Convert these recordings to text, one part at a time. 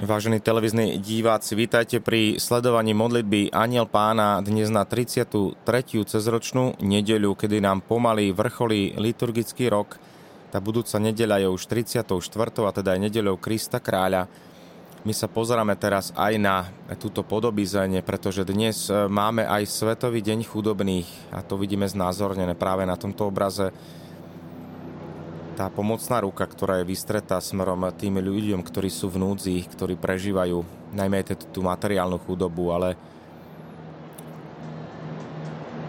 Vážení televizní diváci, vítajte pri sledovaní modlitby Aniel pána dnes na 33. cezročnú nedeľu, kedy nám pomaly vrcholí liturgický rok. Tá budúca nedeľa je už 34. a teda aj nedeľou Krista kráľa. My sa pozeráme teraz aj na túto podobizenie, pretože dnes e, máme aj Svetový deň chudobných a to vidíme znázornené práve na tomto obraze tá pomocná ruka, ktorá je vystretá smerom tým ľuďom, ktorí sú v núdzi, ktorí prežívajú najmä tú materiálnu chudobu, ale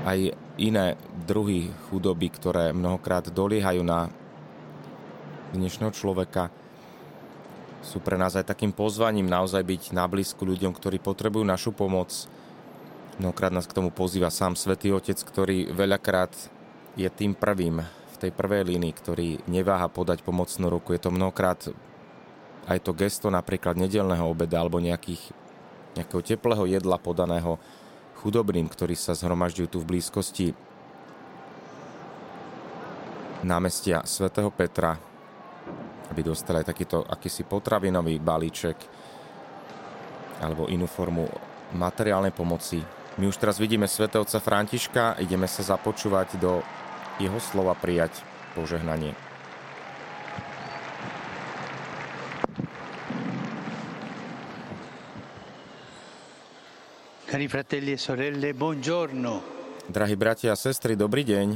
aj iné druhy chudoby, ktoré mnohokrát doliehajú na dnešného človeka, sú pre nás aj takým pozvaním naozaj byť na blízku ľuďom, ktorí potrebujú našu pomoc. Mnohokrát nás k tomu pozýva sám Svetý Otec, ktorý veľakrát je tým prvým, tej prvej línii, ktorý neváha podať pomocnú ruku. Je to mnohokrát aj to gesto napríklad nedelného obeda alebo nejakých, nejakého teplého jedla podaného chudobným, ktorí sa zhromažďujú tu v blízkosti námestia svätého Petra, aby dostali aj takýto akýsi potravinový balíček alebo inú formu materiálnej pomoci. My už teraz vidíme svätého Františka, ideme sa započúvať do jeho slova prijať požehnanie. Cari fratelli e sorelle, buongiorno. Drahí bratia a sestry, dobrý deň.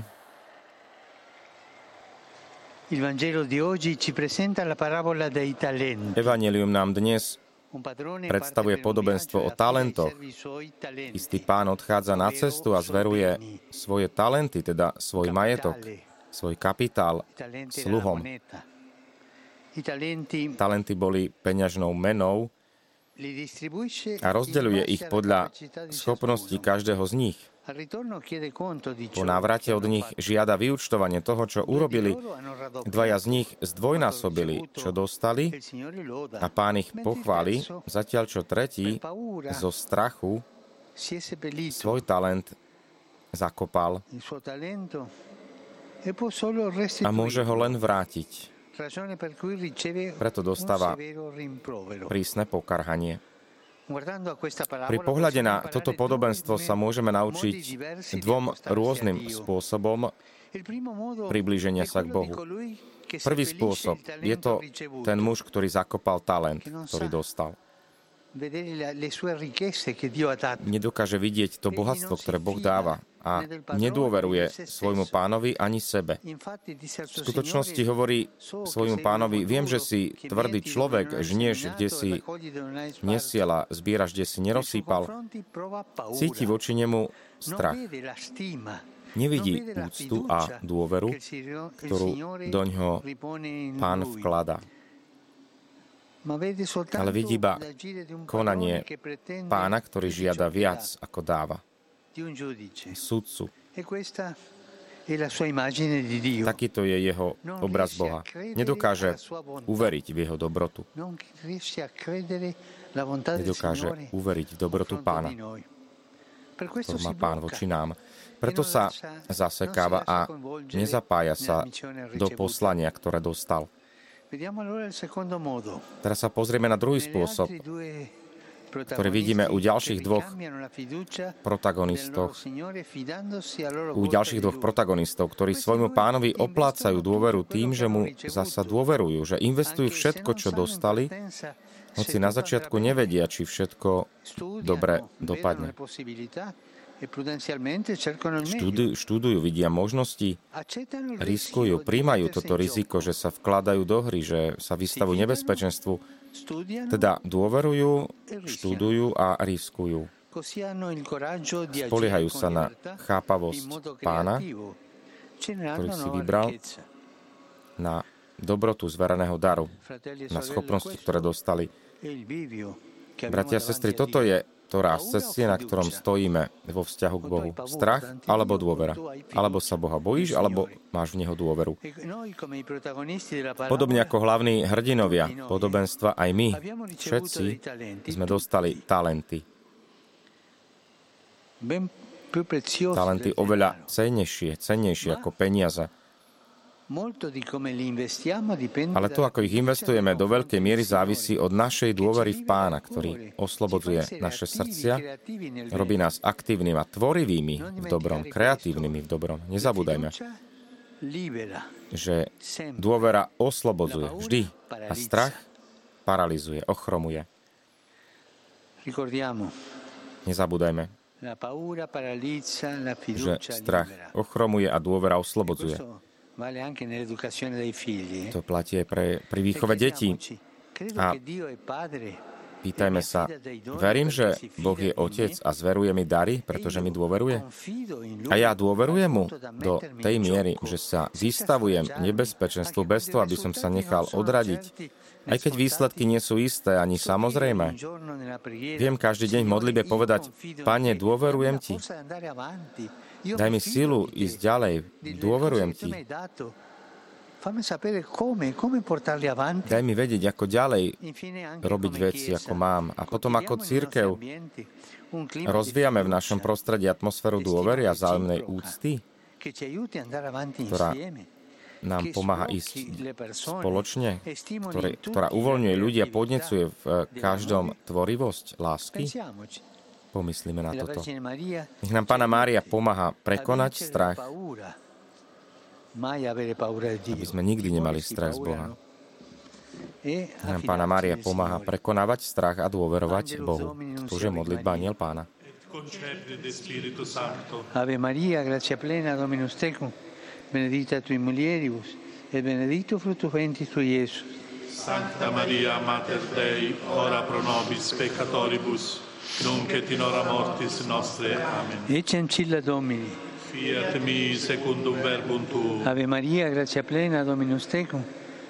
Il Vangelo di oggi ci presenta la parabola dei talenti. Evangelium nám dnes predstavuje podobenstvo o talentoch. Istý pán odchádza na cestu a zveruje svoje talenty, teda svoj majetok, svoj kapitál sluhom. Talenty boli peňažnou menou a rozdeľuje ich podľa schopností každého z nich. Po návrate od nich žiada vyučtovanie toho, čo urobili. Dvaja z nich zdvojnásobili, čo dostali. a pán ich pochváli, zatiaľ čo tretí zo strachu svoj talent zakopal. A môže ho len vrátiť. Preto dostáva prísne pokarhanie. Pri pohľade na toto podobenstvo sa môžeme naučiť dvom rôznym spôsobom priblíženia sa k Bohu. Prvý spôsob je to ten muž, ktorý zakopal talent, ktorý dostal. Nedokáže vidieť to bohatstvo, ktoré Boh dáva a nedôveruje svojmu pánovi ani sebe. V skutočnosti hovorí svojmu pánovi, viem, že si tvrdý človek, žnieš, kde si nesiela, zbieraš, kde si nerozsýpal. Cíti voči nemu strach. Nevidí úctu a dôveru, ktorú do ňoho pán vklada ale vidí iba konanie pána, ktorý žiada viac, ako dáva. Sudcu. E Takýto je jeho obraz Boha. Nedokáže uveriť v jeho dobrotu. Nedokáže uveriť v dobrotu pána, ktorú má pán voči nám. Preto sa zasekáva a nezapája sa do poslania, ktoré dostal. Teraz sa pozrieme na druhý spôsob, ktorý vidíme u ďalších dvoch protagonistov. U ďalších dvoch protagonistov, ktorí svojmu pánovi oplácajú dôveru tým, že mu zasa dôverujú, že investujú všetko, čo dostali, hoci na začiatku nevedia, či všetko dobre dopadne. E študujú, študujú, vidia možnosti, riskujú, príjmajú toto riziko, že sa vkladajú do hry, že sa vystavujú nebezpečenstvu. Teda dôverujú, e študujú a riskujú. Spoliehajú sa na chápavosť pána, ktorý si vybral, na dobrotu zvereného daru, na schopnosti, ktoré dostali. Bratia a sestry, toto je to raz cestie, na ktorom stojíme vo vzťahu k Bohu. Strach alebo dôvera. Alebo sa Boha bojíš, alebo máš v Neho dôveru. Podobne ako hlavní hrdinovia podobenstva, aj my, všetci, sme dostali talenty. Talenty oveľa cennejšie, cennejšie ako peniaze. Ale to, ako ich investujeme, do veľkej miery závisí od našej dôvery v Pána, ktorý oslobodzuje naše srdcia, robí nás aktívnymi a tvorivými v dobrom, kreatívnymi v dobrom. Nezabúdajme, že dôvera oslobodzuje vždy a strach paralizuje, ochromuje. Nezabúdajme, že strach ochromuje a dôvera oslobodzuje. To platí pre, pri výchove detí. A pýtajme sa, verím, že Boh je Otec a zveruje mi dary, pretože mi dôveruje? A ja dôverujem mu do tej miery, že sa vystavujem nebezpečenstvu bez toho, aby som sa nechal odradiť aj keď výsledky nie sú isté ani samozrejme. Viem každý deň v modlibe povedať, Pane, dôverujem Ti. Daj mi silu ísť ďalej. Dôverujem Ti. Daj mi vedieť, ako ďalej robiť veci, ako mám. A potom ako církev rozvíjame v našom prostredí atmosféru dôvery a vzájomnej úcty, ktorá nám pomáha ísť spoločne, ktoré, ktorá uvoľňuje ľudia, podnecuje v každom tvorivosť lásky? Pomyslíme na toto. Nech nám Pána Mária pomáha prekonať strach, aby sme nikdy nemali strach z Boha. Nech nám Pána Mária pomáha prekonávať strach a dôverovať Bohu. To je modlitba Aniel Pána. Ave Maria, gracia plena, Dominus tecum, benedicta tui mulieribus, e benedictus fructus ventris tui, Iesus. Sancta Maria, Mater Dei, ora pro nobis peccatoribus, nunc et in hora mortis nostre. Amen. Ecce ancilla Domini. Fiat mi secundum verbum tuum. Ave Maria, gratia plena, Dominus tecum,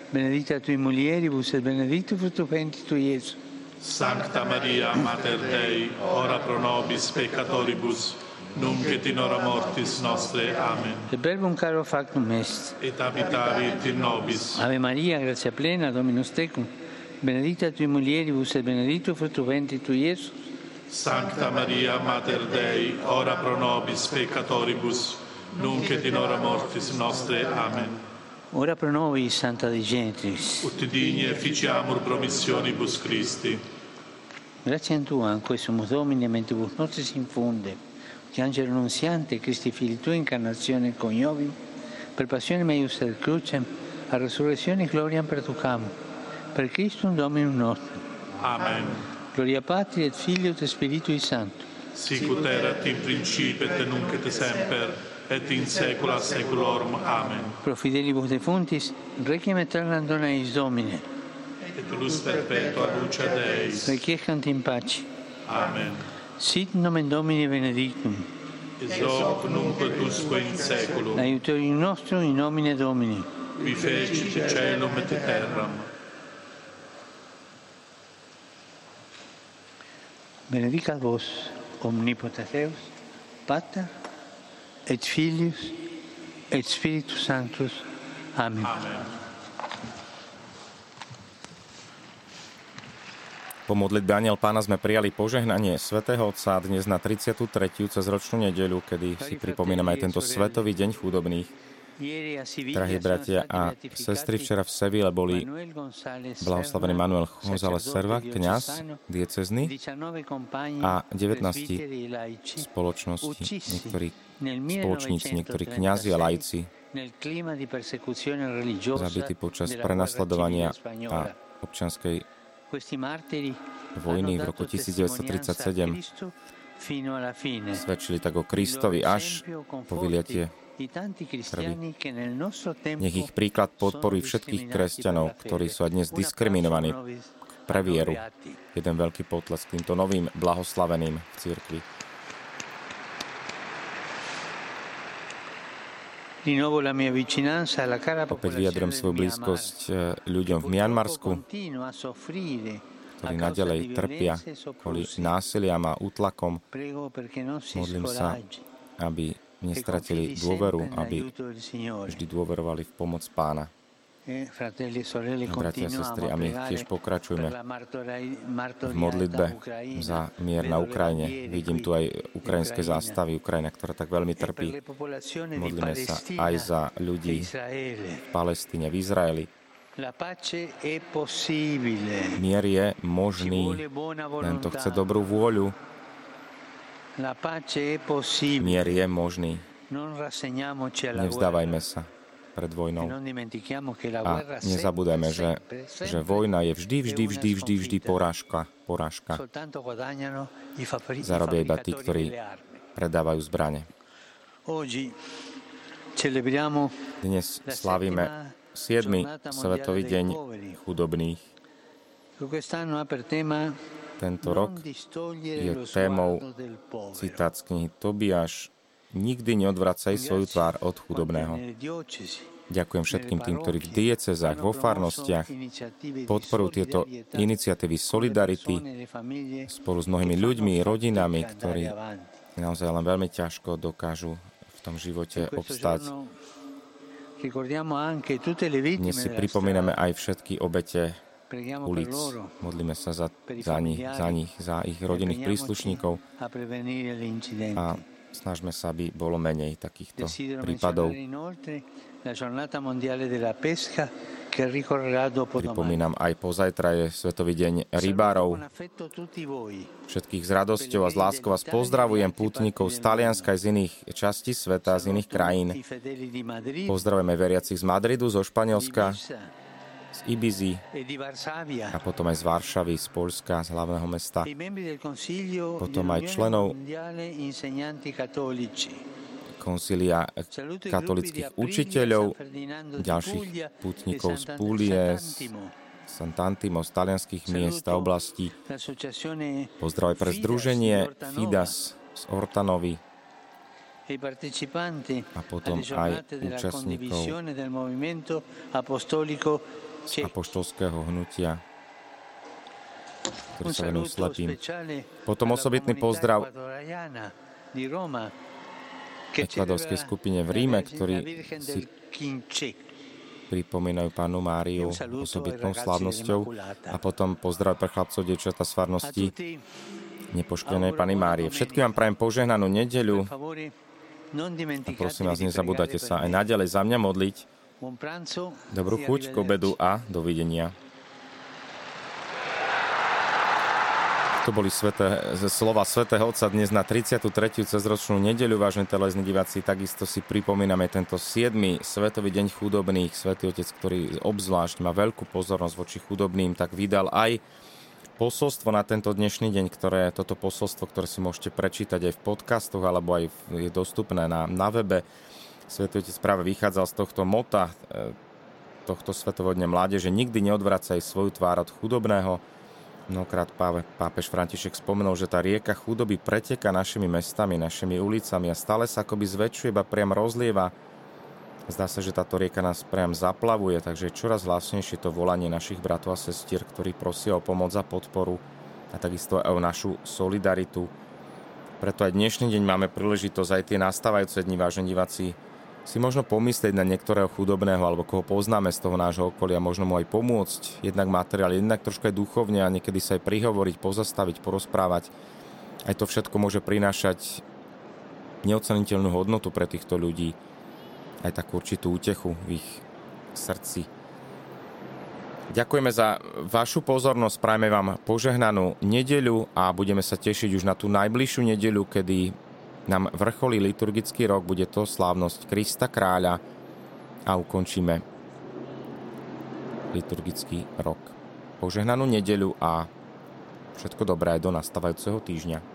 benedicta tui mulieribus, et benedictus fructus ventris tui, Iesus. Sancta Maria, Mater Dei, ora pro nobis peccatoribus, nunc et in hora mortis nostre. Amen. Et verbum caro factum est. Et habitavit in nobis. Ave Maria, gratia plena, Dominus tecum, benedicta tui mulieribus et benedictus fructus ventris tui, Iesus. Sancta Maria, Mater Dei, ora pro nobis peccatoribus, nunc et in hora mortis nostre. Amen. Ora pro nobis, Santa Dei Genitrix. Ut digni efficiamur promissionibus Christi. Grazie a Tua, in questo Domini, mentibus nostris infunde, che angelo nunziante, Cristi Fili Tua, incarnazione coniovim, per passione meius ad crucem, a resurrezione gloriam perducam, per Christum Dominum nostrum. Amen. Gloria Patri et Filio et Spiritui Sancto. Sicut erat in principio et nunc et semper, et in saecula saeculorum. Amen. Pro fidelibus defuntis, requiem aeternam dona eis Domine. Et luz perpetua luce Deis. Requiescant in pace. Amen. Sit nomen Domini benedictum. Ex hoc nunc et usque in saeculum. Aiutorium nostrum in nomine Domini. Qui fecit caelum et terram. Benedicat vos, omnipotens Deus, Pater, et Filius, et Spiritus Sanctus. Amen. Amen. Po modlitbe Aniel Pána sme prijali požehnanie svätého Otca dnes na 33. cez ročnú nedeľu, kedy si pripomíname aj tento svetový deň chudobných. Drahí bratia a sestry, včera v Seville boli blahoslavený Manuel González Serva, kňaz diecezny a 19 spoločnosti, niektorí spoločníci, niektorí kňazi a lajci zabití počas prenasledovania a občianskej vojny v roku 1937 svedčili tak o Kristovi až po vyliatie krvi. Nech ich príklad podporí všetkých kresťanov, ktorí sú aj dnes diskriminovaní pre vieru. Jeden veľký potlesk týmto novým blahoslaveným v cirkvi. Opäť vyjadrujem svoju blízkosť ľuďom v Mianmarsku, ktorí nadalej trpia kvôli násiliam a útlakom. Modlím sa, aby nestratili dôveru, aby vždy dôverovali v pomoc pána. E, Bratia a sestry, a my tiež pokračujeme v modlitbe za mier na Ukrajine. Vidím tu aj ukrajinské zástavy, Ukrajina, ktorá tak veľmi e trpí. Modlíme sa aj za ľudí v Palestíne, v Izraeli. Mier je možný, len to chce dobrú vôľu. Mier je možný. Nevzdávajme sa pred vojnou. A nezabúdajme, že, že vojna je vždy, vždy, vždy, vždy, vždy porážka. porážka. Zarobia iba tí, ktorí predávajú zbrane. Dnes slávime 7. Svetový deň chudobných. Tento rok je témou citát z knihy Tobiáš. Nikdy neodvracaj svoju tvár od chudobného. Ďakujem všetkým tým, ktorí v diecezách, vo farnostiach podporujú tieto iniciatívy Solidarity spolu s mnohými ľuďmi, rodinami, ktorí naozaj len veľmi ťažko dokážu v tom živote obstať. Dnes si pripomíname aj všetky obete ulic. Modlíme sa za, za nich, za nich, za ich rodinných príslušníkov. a snažme sa, aby bolo menej takýchto prípadov. Pripomínam, aj pozajtra je Svetový deň rybárov. Všetkých s radosťou a s láskou vás pozdravujem pútnikov z Talianska aj z iných častí sveta, z iných krajín. Pozdravujeme veriacich z Madridu, zo Španielska, z Ibizy a potom aj z Varšavy, z Polska, z hlavného mesta. Potom aj členov koncilia katolických učiteľov, ďalších pútnikov z Púlie, z Sant'Antimo, z talianských miest a oblastí. Pozdrav pre združenie Fidas z Ortanovi, a potom aj účastníkov z apoštolského hnutia, ktorý sa venujú slepým. Potom osobitný pozdrav ekvadorskej skupine v Ríme, ktorí si pripomínajú pánu Máriu osobitnou slávnosťou a potom pozdrav pre chlapcov, devčata z farnosti nepoškodenej Pany Márie. Všetkým vám prajem požehnanú nedeľu a prosím vás, nezabúdajte sa aj naďalej za mňa modliť Dobrú chuť k obedu a dovidenia. To boli sveté, slova svätého Otca dnes na 33. cezročnú nedeľu, vážne telezní diváci. Takisto si pripomíname tento 7. Svetový deň chudobných. Svetý Otec, ktorý obzvlášť má veľkú pozornosť voči chudobným, tak vydal aj posolstvo na tento dnešný deň, ktoré toto posolstvo, ktoré si môžete prečítať aj v podcastoch alebo aj je dostupné na, na webe Svetý Otec práve vychádzal z tohto mota e, tohto Svetového mládeže nikdy neodvracaj svoju tvár od chudobného. Mnohokrát pápež František spomenul, že tá rieka chudoby preteka našimi mestami, našimi ulicami a stále sa akoby zväčšuje, iba priam rozlieva. Zdá sa, že táto rieka nás priam zaplavuje, takže je čoraz hlasnejšie to volanie našich bratov a sestier, ktorí prosia o pomoc a podporu a takisto aj o našu solidaritu. Preto aj dnešný deň máme príležitosť aj tie nastávajúce dni, vážení diváci, si možno pomyslieť na niektorého chudobného alebo koho poznáme z toho nášho okolia, možno mu aj pomôcť, jednak materiál, jednak trošku aj duchovne a niekedy sa aj prihovoriť, pozastaviť, porozprávať. Aj to všetko môže prinášať neoceniteľnú hodnotu pre týchto ľudí, aj takú určitú útechu v ich srdci. Ďakujeme za vašu pozornosť, prajme vám požehnanú nedeľu a budeme sa tešiť už na tú najbližšiu nedeľu, kedy nám vrcholí liturgický rok, bude to slávnosť Krista kráľa a ukončíme liturgický rok. Požehnanú nedeľu a všetko dobré do nastávajúceho týždňa.